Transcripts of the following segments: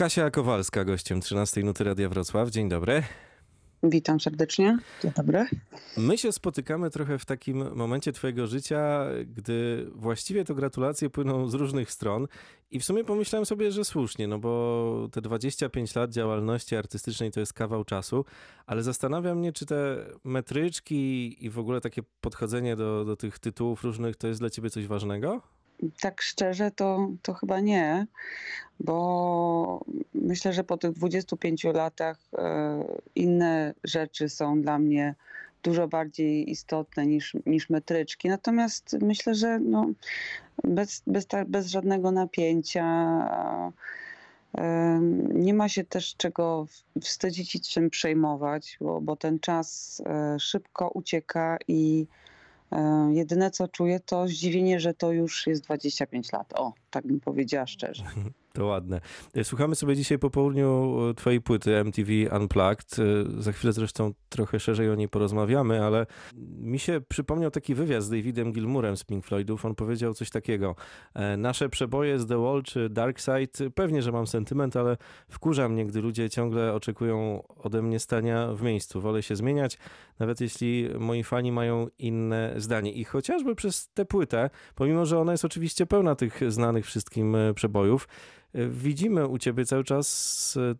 Kasia Kowalska, gościem 13 Nuty Radia Wrocław. Dzień dobry. Witam serdecznie. Dzień dobry. My się spotykamy trochę w takim momencie twojego życia, gdy właściwie to gratulacje płyną z różnych stron i w sumie pomyślałem sobie, że słusznie, no bo te 25 lat działalności artystycznej to jest kawał czasu, ale zastanawia mnie, czy te metryczki i w ogóle takie podchodzenie do, do tych tytułów różnych to jest dla ciebie coś ważnego? Tak szczerze to, to chyba nie, bo myślę, że po tych 25 latach e, inne rzeczy są dla mnie dużo bardziej istotne niż, niż metryczki. Natomiast myślę, że no, bez, bez, bez żadnego napięcia e, nie ma się też czego wstydzić i czym przejmować, bo, bo ten czas e, szybko ucieka i jedyne co czuję to zdziwienie, że to już jest 25 lat. O, tak bym powiedziała szczerze. To ładne. E, słuchamy sobie dzisiaj po południu e, twojej płyty MTV Unplugged. E, za chwilę zresztą trochę szerzej o niej porozmawiamy, ale mi się przypomniał taki wywiad z Davidem Gilmurem z Pink Floydów. On powiedział coś takiego. Nasze przeboje z The Wall czy Dark Side, pewnie, że mam sentyment, ale wkurza mnie, gdy ludzie ciągle oczekują ode mnie stania w miejscu. Wolę się zmieniać, nawet jeśli moi fani mają inne zdanie. I chociażby przez tę płytę, pomimo, że ona jest oczywiście pełna tych znanych wszystkim przebojów, widzimy u ciebie cały czas e,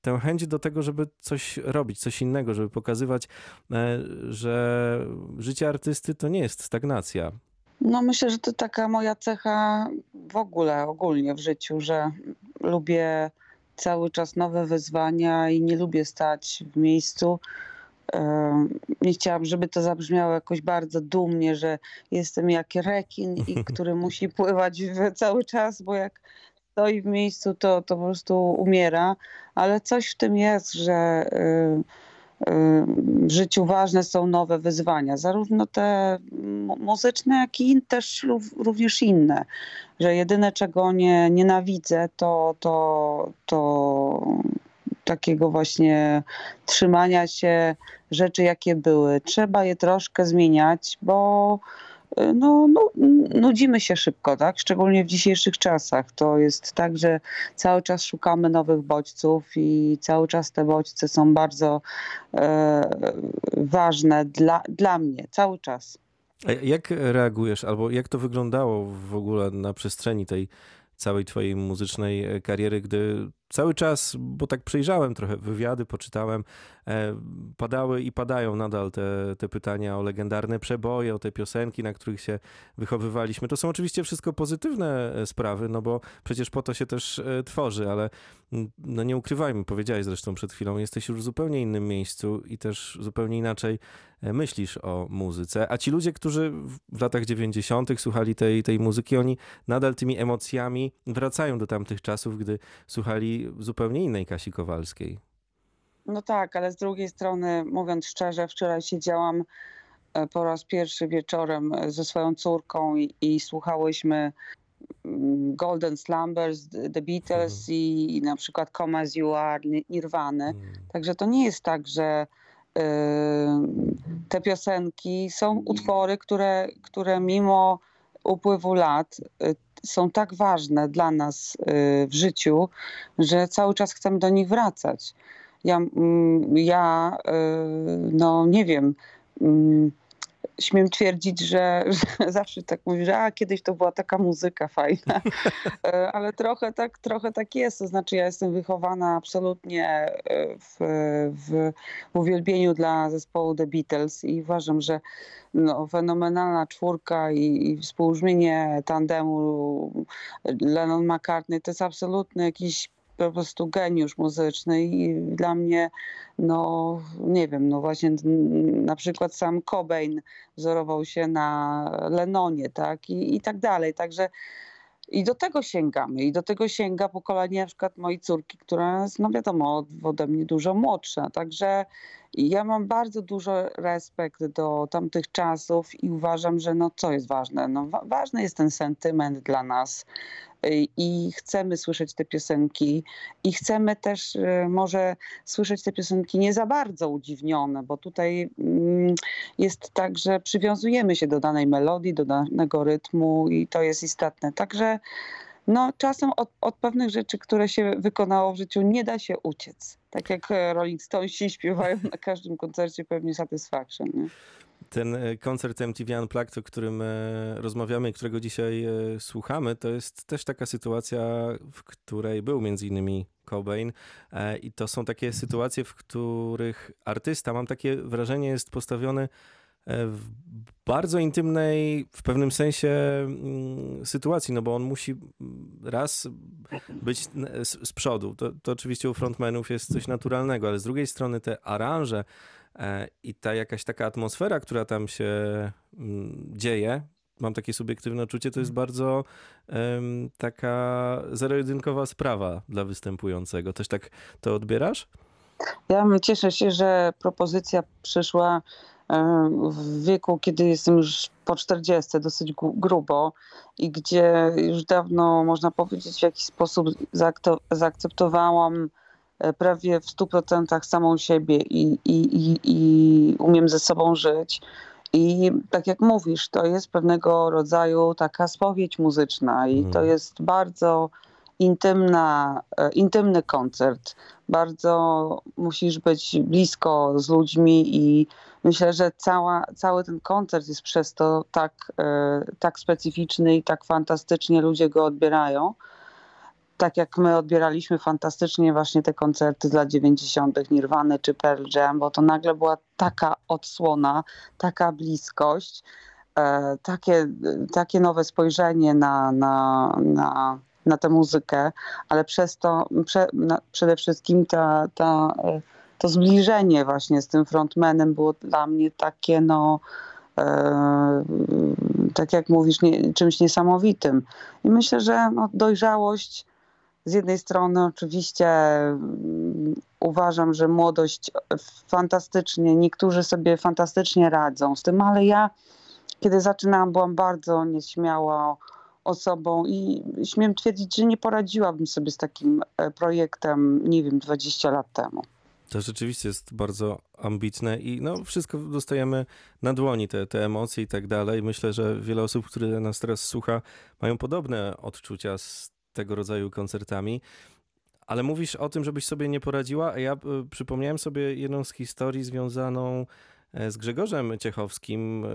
tę chęć do tego, żeby coś robić, coś innego, żeby pokazywać, e, że życie artysty to nie jest stagnacja. No myślę, że to taka moja cecha w ogóle, ogólnie w życiu, że lubię cały czas nowe wyzwania i nie lubię stać w miejscu. E, nie chciałam, żeby to zabrzmiało jakoś bardzo dumnie, że jestem jak rekin, i który musi pływać cały czas, bo jak stoi w miejscu, to, to po prostu umiera, ale coś w tym jest, że y, y, w życiu ważne są nowe wyzwania, zarówno te muzyczne, jak i też również inne. Że jedyne, czego nie nienawidzę, to, to, to takiego właśnie trzymania się rzeczy, jakie były. Trzeba je troszkę zmieniać, bo no, no, nudzimy się szybko, tak? Szczególnie w dzisiejszych czasach. To jest tak, że cały czas szukamy nowych bodźców i cały czas te bodźce są bardzo e, ważne dla, dla mnie, cały czas. A jak reagujesz, albo jak to wyglądało w ogóle na przestrzeni tej całej twojej muzycznej kariery, gdy cały czas, bo tak przejrzałem trochę wywiady, poczytałem, e, padały i padają nadal te, te pytania o legendarne przeboje, o te piosenki, na których się wychowywaliśmy. To są oczywiście wszystko pozytywne e, sprawy, no bo przecież po to się też e, tworzy, ale no nie ukrywajmy, powiedziałeś zresztą przed chwilą, jesteś już w zupełnie innym miejscu i też zupełnie inaczej myślisz o muzyce. A ci ludzie, którzy w latach 90. słuchali tej, tej muzyki, oni nadal tymi emocjami wracają do tamtych czasów, gdy słuchali zupełnie innej Kasi Kowalskiej. No tak, ale z drugiej strony, mówiąc szczerze, wczoraj siedziałam e, po raz pierwszy wieczorem e, ze swoją córką i, i słuchałyśmy mm, Golden Slumbers, The Beatles mhm. i, i, na przykład Come As You Are, Nirwany. Mhm. Także to nie jest tak, że y, te piosenki są utwory, które, które mimo upływu lat y, są tak ważne dla nas y, w życiu, że cały czas chcemy do nich wracać. Ja, mm, ja y, no nie wiem, mm, śmiem twierdzić, że, że, zawsze tak mówię, że a, kiedyś to była taka muzyka fajna, e, ale trochę tak, trochę tak jest. To znaczy ja jestem wychowana absolutnie e, w, w, w uwielbieniu dla zespołu The Beatles i uważam, że no, fenomenalna czwórka i, i współbrzmienie tandemu Lennon-McCartney to jest absolutny jakiś po prostu geniusz muzyczny i dla mnie, no nie wiem, no właśnie na przykład sam Cobain wzorował się na Lennonie, tak, i, i tak dalej, także i do tego sięgamy. I do tego sięga pokolenie na przykład mojej córki, która jest, no wiadomo, ode mnie dużo młodsza. Także ja mam bardzo dużo respekt do tamtych czasów i uważam, że no co jest ważne? No, wa ważny jest ten sentyment dla nas i chcemy słyszeć te piosenki i chcemy też y, może słyszeć te piosenki nie za bardzo udziwnione, bo tutaj mm, jest tak, że przywiązujemy się do danej melodii, do danego rytmu i to jest istotne. Także no czasem od, od pewnych rzeczy, które się wykonało w życiu, nie da się uciec. Tak jak e, Rolling Stonesi śpiewają na każdym koncercie pewnie Satisfaction. Nie? Ten e, koncert MTV Unplugged, o którym e, rozmawiamy i którego dzisiaj słuchamy, to jest też taka sytuacja, w której był między innymi Cobain i to są takie sytuacje, w których artysta, mam takie wrażenie, jest postawiony w bardzo intymnej, w pewnym sensie mm, sytuacji, no bo on musi raz być z, z przodu. To, to oczywiście u frontmenów jest coś naturalnego, ale z drugiej strony te aranże e, i ta jakaś taka atmosfera, która tam się mm, dzieje, mam takie subiektywne odczucie, to jest mhm. bardzo um, taka zero-jedynkowa sprawa dla występującego. Też tak to odbierasz? Ja cieszę się, że propozycja przyszła w wieku, kiedy jestem już po 40, dosyć grubo i gdzie już dawno, można powiedzieć, w jakiś sposób zaakceptowałam e, prawie w 100% samą siebie i, i, i, i umiem ze sobą żyć. I tak jak mówisz, to jest pewnego rodzaju taka spowiedź muzyczna i to mhm. jest bardzo intymna, e, intymny koncert. Bardzo musisz być blisko z ludźmi i myślę, że cała, cały ten koncert jest przez to tak, e, tak specyficzny i tak fantastycznie ludzie go odbierają. Tak jak my odbieraliśmy fantastycznie właśnie te koncerty z lat 90. Nirwany czy Pearl Jam, bo to nagle była taka odsłona, taka bliskość, e, takie, takie nowe spojrzenie na, na, na na tę muzykę, ale przez to prze, na, przede wszystkim ta, ta, e, to zbliżenie właśnie z tym frontmanem było dla mnie takie no e, tak jak mówisz, nie, czymś niesamowitym. I myślę, że no, dojrzałość z jednej strony oczywiście um, uważam, że młodość fantastycznie, niektórzy sobie fantastycznie radzą z tym, ale ja kiedy zaczynałam byłam bardzo nieśmiała, osobą i śmiem twierdzić, że nie poradziłabym sobie z takim e, projektem, nie wiem, 20 lat temu. To rzeczywiście jest bardzo ambitne i no, wszystko dostajemy na dłoni, te, te emocje i tak dalej. Myślę, że wiele osób, które nas teraz słucha, mają podobne odczucia z tego rodzaju koncertami. Ale mówisz o tym, żebyś sobie nie poradziła, a ja y, przypomniałem sobie jedną z historii związaną e, z Grzegorzem Ciechowskim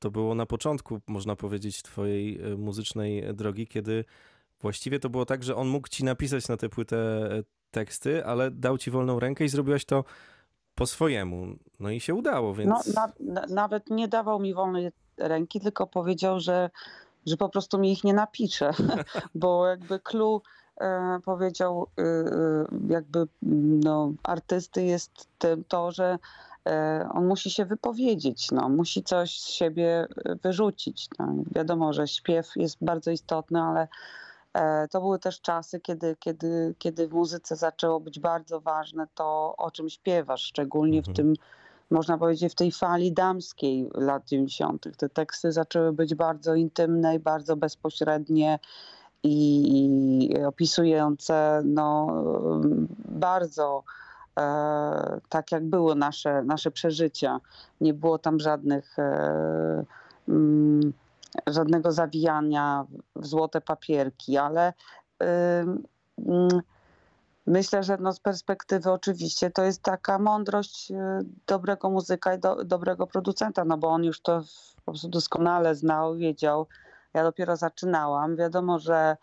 to było na początku, można powiedzieć, twojej e, muzycznej drogi, kiedy właściwie to było tak, że on mógł ci napisać na tę płytę e, teksty, ale dał ci wolną rękę i zrobiłaś to po swojemu. No i się udało, więc... No, na, na, nawet nie dawał mi wolnej ręki, tylko powiedział, że, że po prostu mi ich nie napisze, bo jakby clue e, powiedział e, e jakby no, artysty jest to, że on musi się wypowiedzieć, no, musi coś z siebie wyrzucić. No. Wiadomo, że śpiew jest bardzo istotny, ale to były też czasy, kiedy, kiedy, kiedy w muzyce zaczęło być bardzo ważne to, o czym śpiewasz, szczególnie mhm. w tym, można powiedzieć, w tej fali damskiej lat 90. Te teksty zaczęły być bardzo intymne i bardzo bezpośrednie i, i opisujące no, bardzo E, tak jak były nasze, nasze przeżycia. Nie było tam żadnych, e, mm, żadnego zawijania w złote papierki, ale mm, myślę, że no z perspektywy oczywiście to jest taka mądrość e, dobrego muzyka i do, dobrego producenta, no bo on już to po prostu doskonale znał, wiedział. Ja dopiero zaczynałam. Wiadomo, że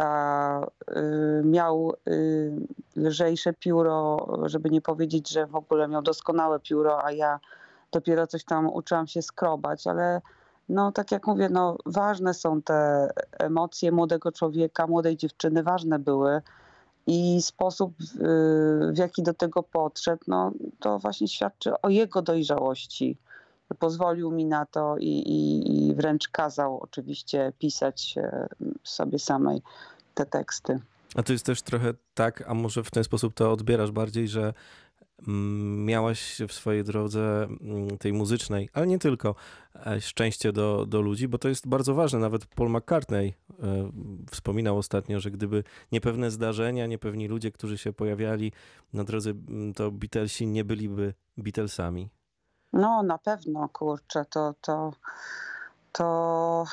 Y, miał y, lżejsze pióro, żeby nie powiedzieć, że w ogóle miał doskonałe pióro, a ja dopiero coś tam uczyłam się skrobać, ale no tak jak mówię, no ważne są te emocje młodego człowieka, młodej dziewczyny, ważne były i sposób y, w jaki do tego podszedł, no to właśnie świadczy o jego dojrzałości pozwolił mi na to i, i, i wręcz kazał oczywiście pisać e, sobie samej te teksty. A to jest też trochę tak, a może w ten sposób to odbierasz bardziej, że miałaś w swojej drodze mm, tej muzycznej, ale nie tylko, e, szczęście do, do ludzi, bo to jest bardzo ważne. Nawet Paul McCartney e, wspominał ostatnio, że gdyby niepewne zdarzenia, niepewni ludzie, którzy się pojawiali na drodze, mm, to Beatlesi nie byliby Beatlesami. No, na pewno, kurczę, to, to to,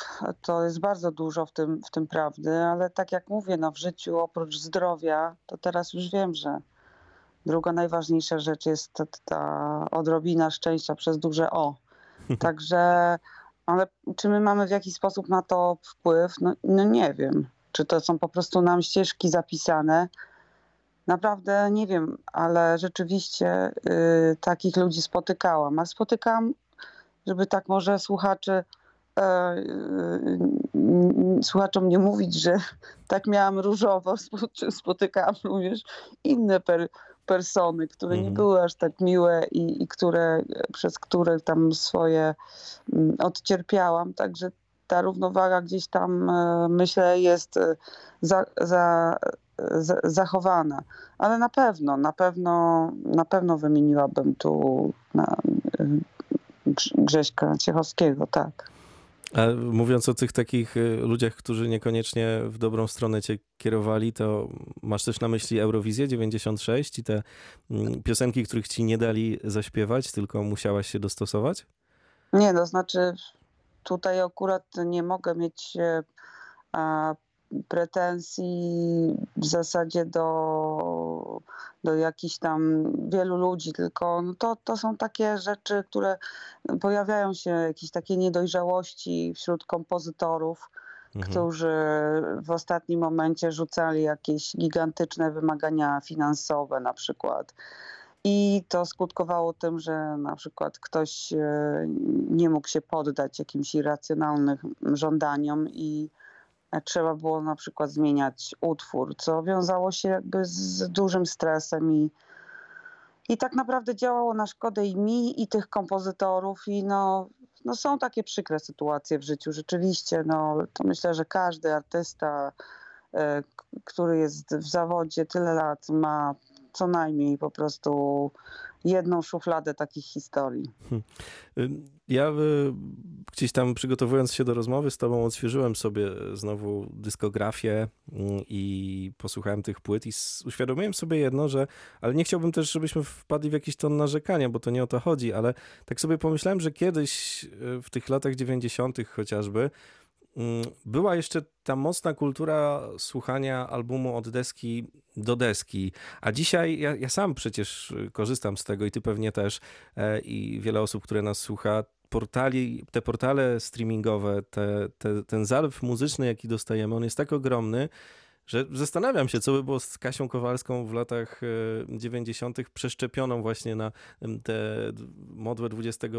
to jest bardzo dużo w tym, w tym prawdy, ale tak jak mówię, no w życiu oprócz zdrowia, to teraz już wiem, że druga najważniejsza rzecz jest ta, ta odrobina szczęścia przez duże O. Także, ale czy my mamy w jakiś sposób na to wpływ? No, no nie wiem. Czy to są po prostu nam ścieżki zapisane? Naprawdę nie wiem, ale rzeczywiście y, takich ludzi spotykałam. A spotykałam, żeby tak może słuchaczy E, e, słuchaczom nie mówić, że tak miałam różowo, spotykałam również inne per, persony, które nie mhm. były aż tak miłe i, i które, przez które tam swoje mm, odcierpiałam. Także ta równowaga gdzieś tam e, myślę jest za, za, za, zachowana. Ale na pewno, na pewno, na pewno wymieniłabym tu na, Grześka Ciechowskiego, tak. A mówiąc o tych takich y, ludziach, którzy niekoniecznie w dobrą stronę cię kierowali, to masz też na myśli Eurowizję 96 i te mm, piosenki, których ci nie dali zaśpiewać, tylko musiałaś się dostosować? Nie, to znaczy tutaj akurat nie mogę mieć e, pretensji w zasadzie do, do jakichś tam wielu ludzi, tylko no to, to są takie rzeczy, które pojawiają się, jakieś takie niedojrzałości wśród kompozytorów, mhm. którzy w ostatnim momencie rzucali jakieś gigantyczne wymagania finansowe na przykład. I to skutkowało tym, że na przykład ktoś e, nie mógł się poddać jakimś irracjonalnym żądaniom i trzeba było na przykład zmieniać utwór, co wiązało się jakby z dużym stresem i, i tak naprawdę działało na szkodę i mi, i tych kompozytorów i no, no są takie przykre sytuacje w życiu. Rzeczywiście, no to myślę, że każdy artysta, e, który jest w zawodzie tyle lat ma co najmniej po prostu jedną szufladę takich historii. Hmm. Ja y, gdzieś tam przygotowując się do rozmowy z tobą odświeżyłem sobie znowu dyskografię mm, i posłuchałem tych płyt i uświadomiłem sobie jedno, że ale nie chciałbym też, żebyśmy wpadli w jakiś ton narzekania, bo to nie o to chodzi, ale tak sobie pomyślałem, że kiedyś y, w tych latach 90. chociażby była jeszcze ta mocna kultura słuchania albumu od deski do deski, a dzisiaj ja, ja, sam przecież korzystam z tego i ty pewnie też e, i wiele osób, które nas słucha, portali, te portale streamingowe, te, te, ten zalew muzyczny, jaki dostajemy, on jest tak ogromny, że zastanawiam się, co by było z Kasią Kowalską w latach 90. E, przeszczepioną właśnie na tę modłę XXI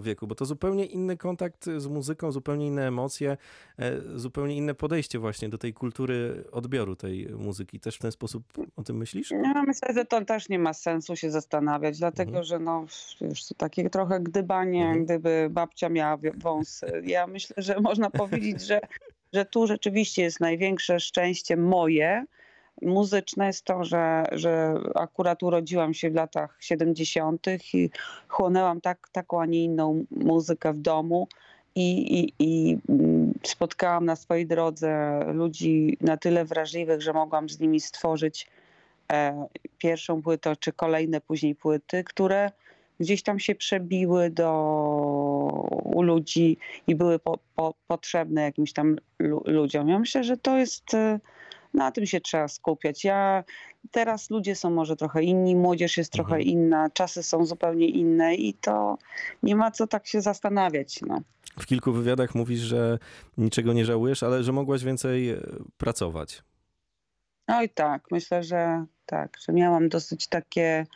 wieku, bo to zupełnie inny kontakt z muzyką, zupełnie inne emocje, e, zupełnie inne podejście właśnie do tej kultury odbioru tej muzyki. Też w ten sposób o tym myślisz? Ja myślę, że to też nie ma sensu się zastanawiać, dlatego mhm. że no już takie trochę gdybanie, mhm. gdyby babcia miała wąs. Ja myślę, że można powiedzieć, że że tu rzeczywiście jest największe szczęście moje muzyczne jest to, że, że akurat urodziłam się w latach 70. i chłonęłam tak, taką, a nie inną muzykę w domu. I, i, I mm, spotkałam na swojej drodze ludzi na tyle wrażliwych, że mogłam z nimi stworzyć e, pierwszą płytę, czy kolejne później płyty, które gdzieś tam się przebiły do u ludzi i były po, po, potrzebne jakimś tam ludziom. Ja myślę, że to jest e, na tym się trzeba skupiać. Ja teraz ludzie są może trochę inni, młodzież jest trochę mhm. inna, czasy są zupełnie inne i to nie ma co tak się zastanawiać. No. W kilku wywiadach mówisz, że niczego nie żałujesz, ale że mogłaś więcej e, pracować. Oj tak, myślę, że tak, że miałam dosyć takie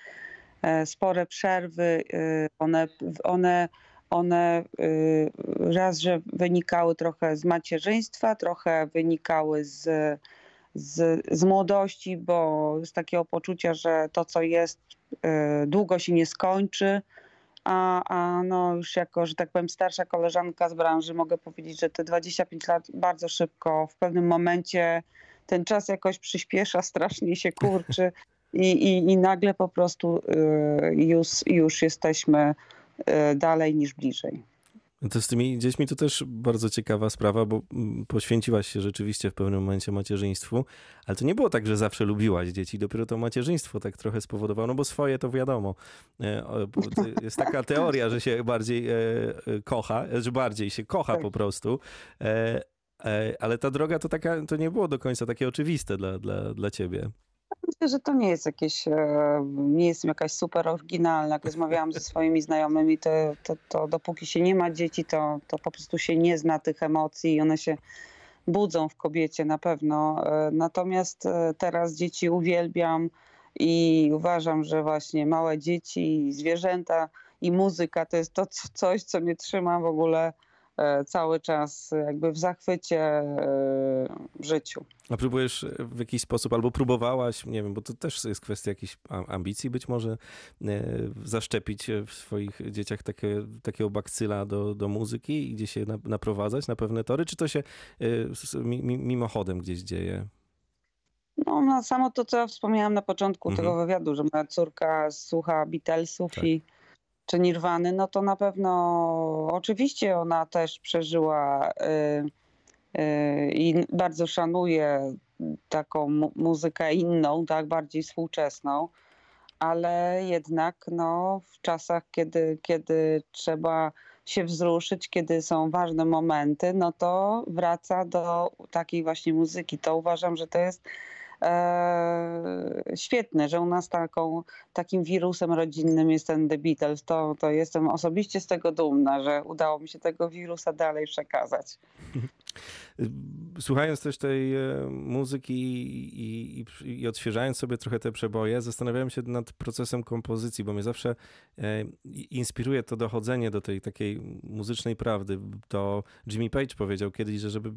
spore przerwy. E, one, one, one e, raz, że wynikały trochę z macierzyństwa, trochę wynikały z, z, z młodości, bo z takiego poczucia, że to, co jest, długo się nie skończy. A, a no już jako, że tak powiem, starsza koleżanka z branży, mogę powiedzieć, że te 25 lat bardzo szybko, w pewnym momencie ten czas jakoś przyspiesza, strasznie się kurczy i, i, i nagle po prostu y, już, już jesteśmy y, dalej niż bliżej. To z tymi dziećmi to też bardzo ciekawa sprawa, bo mm, poświęciłaś się rzeczywiście w pewnym momencie macierzyństwu, ale to nie było tak, że zawsze lubiłaś dzieci, dopiero to macierzyństwo tak trochę spowodowało, no bo swoje to wiadomo. E, jest taka teoria, że się bardziej e, e, kocha, że bardziej się kocha tak. po prostu, ale ta droga to taka, to nie było do końca takie oczywiste dla, dla, dla ciebie. Myślę, że to nie jest jakieś, e, nie jestem jakaś super oryginalna. Jak rozmawiałam ze swoimi znajomymi, to, to, to dopóki się nie ma dzieci, to, to po prostu się nie zna tych emocji i one się budzą w kobiecie na pewno. E, natomiast e, teraz dzieci uwielbiam i uważam, że właśnie małe dzieci, zwierzęta i muzyka to jest to coś, co mnie trzyma w ogóle cały czas jakby w zachwycie e, w życiu. A próbujesz w jakiś sposób, albo próbowałaś, nie wiem, bo to też jest kwestia jakiejś ambicji być może, e, zaszczepić w swoich dzieciach takie, takiego bakcyla do, do muzyki i gdzieś się naprowadzać na pewne tory, czy to się mimochodem gdzieś dzieje? No, no samo to, co wspomniałam na początku mhm. tego wywiadu, że moja córka słucha Beatlesów tak. i czy Nirwany, no to na pewno oczywiście ona też przeżyła y, y, i bardzo szanuje taką mu muzykę inną, tak, bardziej współczesną, ale jednak no, w czasach, kiedy, kiedy trzeba się wzruszyć, kiedy są ważne momenty, no to wraca do takiej właśnie muzyki. To uważam, że to jest e, świetne, że u nas taką, takim wirusem rodzinnym jest ten The Beatles. To, to jestem osobiście z tego dumna, że udało mi się tego wirusa dalej przekazać. Słuchając też tej e, muzyki i, i, i, odświeżając sobie trochę te przeboje, zastanawiałem się nad procesem kompozycji, bo mnie zawsze e, inspiruje to dochodzenie do tej takiej muzycznej prawdy. To Jimmy Page powiedział kiedyś, że żeby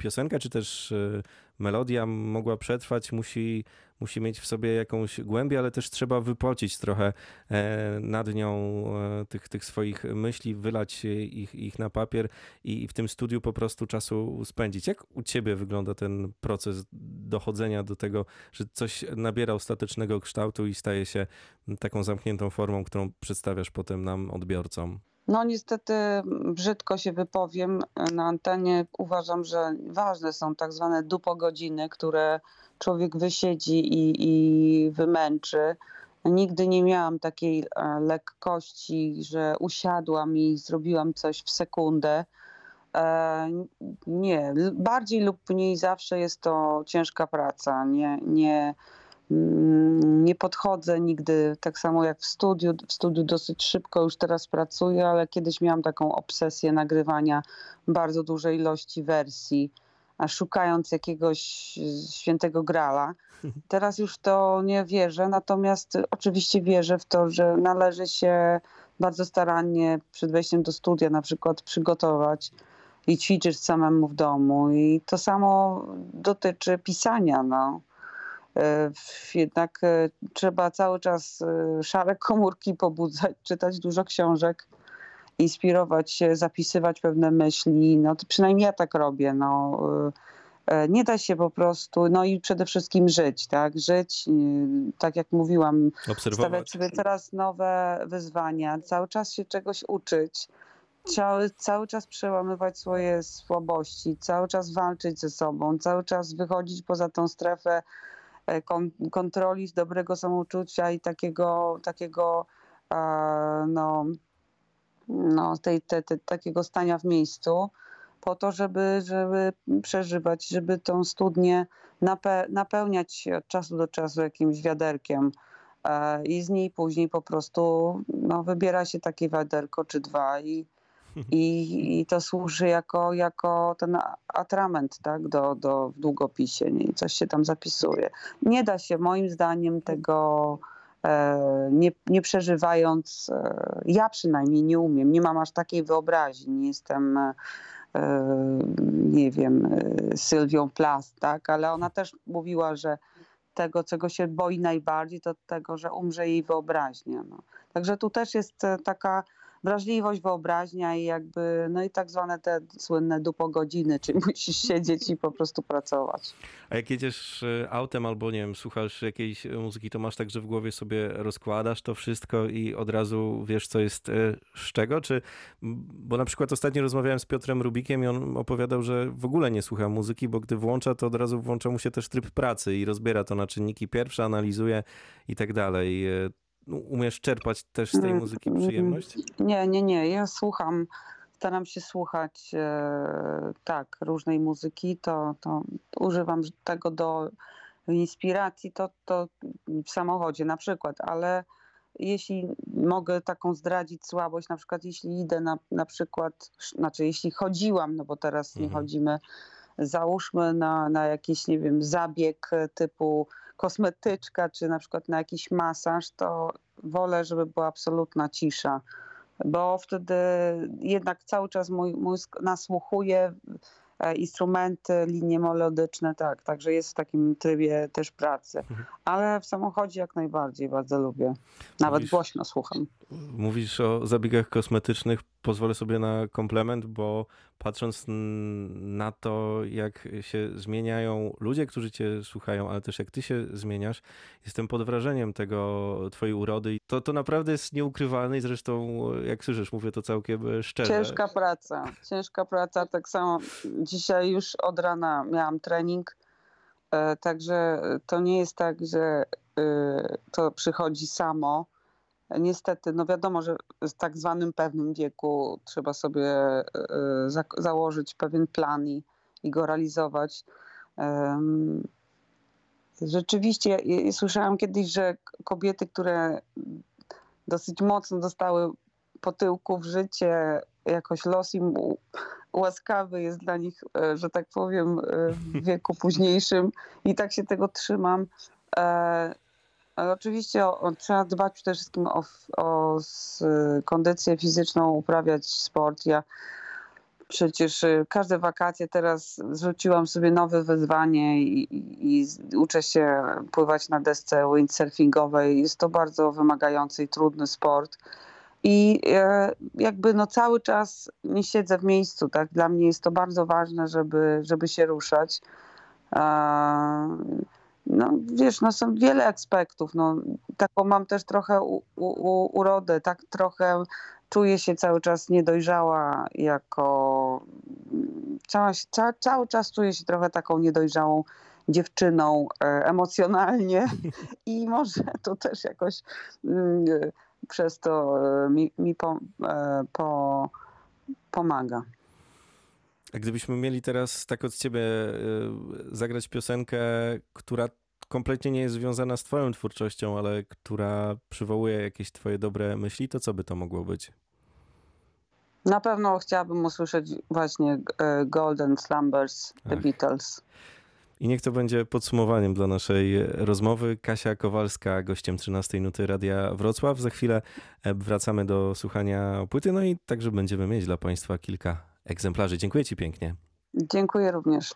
piosenka czy też e, melodia mogła przetrwać, musi, musi mieć w sobie jakąś głębię, ale też trzeba wypocić trochę e, nad nią e, tych, tych swoich myśli, wylać ich, ich na papier i w tym studiu po prostu czasu spędzić. Jak u ciebie wygląda ten proces dochodzenia do tego, że coś nabiera ostatecznego kształtu i staje się taką zamkniętą formą, którą przedstawiasz potem nam, odbiorcom? No niestety brzydko się wypowiem na antenie. Uważam, że ważne są tak zwane dupogodziny, które człowiek wysiedzi i, i wymęczy. Nigdy nie miałam takiej e, lekkości, że usiadłam i zrobiłam coś w sekundę. E, nie, bardziej lub mniej zawsze jest to ciężka praca. Nie, nie, Mm, nie podchodzę nigdy, tak samo jak w studiu. W studiu dosyć szybko już teraz pracuję, ale kiedyś miałam taką obsesję nagrywania bardzo dużej ilości wersji, a szukając jakiegoś świętego grala. Teraz już to nie wierzę, natomiast oczywiście wierzę w to, że należy się bardzo starannie przed wejściem do studia na przykład przygotować i ćwiczyć samemu w domu. I to samo dotyczy pisania. No jednak e, trzeba cały czas e, szare komórki pobudzać, czytać dużo książek, inspirować się, zapisywać pewne myśli. No to przynajmniej ja tak robię. No. Nie da się po prostu, no i przede wszystkim żyć, tak? Żyć, tak jak mówiłam, Obserwować. stawiać sobie coraz nowe wyzwania, cały czas się czegoś uczyć, cały, cały czas przełamywać swoje słabości, cały czas walczyć ze sobą, cały czas wychodzić poza tą strefę E, kontroli, dobrego samouczucia i takiego, takiego e, no, no, tej, te, te, takiego stania w miejscu po to, żeby, żeby przeżywać, żeby tą studnię nape napełniać od czasu do czasu jakimś wiaderkiem e, i z niej później po prostu no, wybiera się takie wiaderko czy dwa i, i, i to służy jako, jako ten atrament tak, do, do, w długopisie, nie? coś się tam zapisuje. Nie da się moim zdaniem tego e, nie, nie przeżywając, e, ja przynajmniej nie umiem, nie mam aż takiej wyobraźni, nie jestem e, nie wiem, Sylwią Plast, tak, ale ona też mówiła, że tego, czego się boi najbardziej, to tego, że umrze jej wyobraźnia. No. Także tu też jest taka wrażliwość, wyobraźnia i jakby, no i tak zwane te słynne dupogodziny, czyli musisz siedzieć i po prostu pracować. A jak jedziesz e, autem albo, nie wiem, słuchasz jakiejś muzyki, to masz tak, że w głowie sobie rozkładasz to wszystko i od razu wiesz, co jest e, z czego? Czy, bo na przykład ostatnio rozmawiałem z Piotrem Rubikiem i on opowiadał, że w ogóle nie słucha muzyki, bo gdy włącza, to od razu włącza mu się też tryb pracy i rozbiera to na czynniki pierwsze, analizuje i tak dalej. No, umiesz czerpać też z tej Mm, muzyki mm, przyjemność? Nie, nie, nie. Ja słucham, staram się słuchać e, tak, różnej muzyki, to, to używam tego do inspiracji, to, to w samochodzie na przykład, ale jeśli mogę taką zdradzić słabość, na przykład jeśli idę na, na przykład, znaczy jeśli chodziłam, no bo teraz nie Mhm. chodzimy, załóżmy na, na jakiś, nie wiem, zabieg typu kosmetyczka, czy na przykład na jakiś masaż, to wolę, żeby była absolutna cisza, bo wtedy jednak cały czas mój mózg nasłuchuje e, instrumenty, linie melodyczne, tak, także jest w takim trybie też pracy. Mhm. Ale w samochodzie jak najbardziej bardzo lubię. Nawet Mówisz- głośno słucham. Mówisz o zabiegach kosmetycznych. Pozwolę sobie na komplement, bo patrząc na to, jak się zmieniają ludzie, którzy cię słuchają, ale też jak ty się zmieniasz, jestem pod wrażeniem tego twojej urody. To, to naprawdę jest nieukrywalne i zresztą, jak słyszysz, mówię to całkiem szczerze. Ciężka praca, ciężka praca. Tak samo dzisiaj już od rana miałam trening, e, także to nie jest tak, że e, to przychodzi samo. Niestety, no wiadomo, że w tak zwanym pewnym wieku trzeba sobie e, za, założyć pewien plan i, i go realizować. Em, Rzeczywiście, ja- ja słyszałam kiedyś, że kobiety, które dosyć mocno dostały po tyłku w życie, jakoś los im łaskawy jest dla nich, e, że tak powiem, e, w wieku późniejszym i tak się tego trzymam. Ale oczywiście o, o, trzeba dbać przede wszystkim o, o s, kondycję fizyczną, uprawiać sport. Ja przecież e, każde wakacje teraz zrzuciłam sobie nowe wyzwanie i, i, i z- uczę się pływać na desce windsurfingowej. Jest to bardzo wymagający i trudny sport. I e, jakby no cały czas nie siedzę w miejscu, tak? Dla mnie jest to bardzo ważne, żeby, żeby się ruszać. E, No wiesz, no są wiele aspektów. No, taką mam też trochę u, u, urodę, tak trochę czuję się cały czas niedojrzała jako... Cała, ca, cały czas czuję się trochę taką niedojrzałą dziewczyną e, emocjonalnie i może to też jakoś mm, przez to e, mi, mi po, e, po, pomaga. A gdybyśmy mieli teraz tak od ciebie zagrać piosenkę, która kompletnie nie jest związana z twoją twórczością, ale która przywołuje jakieś twoje dobre myśli, to co by to mogło być? Na pewno chciałabym usłyszeć właśnie e, Golden Slumbers, The Ach. Beatles. I niech to będzie podsumowaniem dla naszej rozmowy. Kasia Kowalska, gościem 13 Nuty Radia Wrocław. Za chwilę e, wracamy do słuchania płyty, no i także będziemy mieć dla Państwa kilka egzemplarzy. Dziękuję Ci pięknie. Dziękuję również.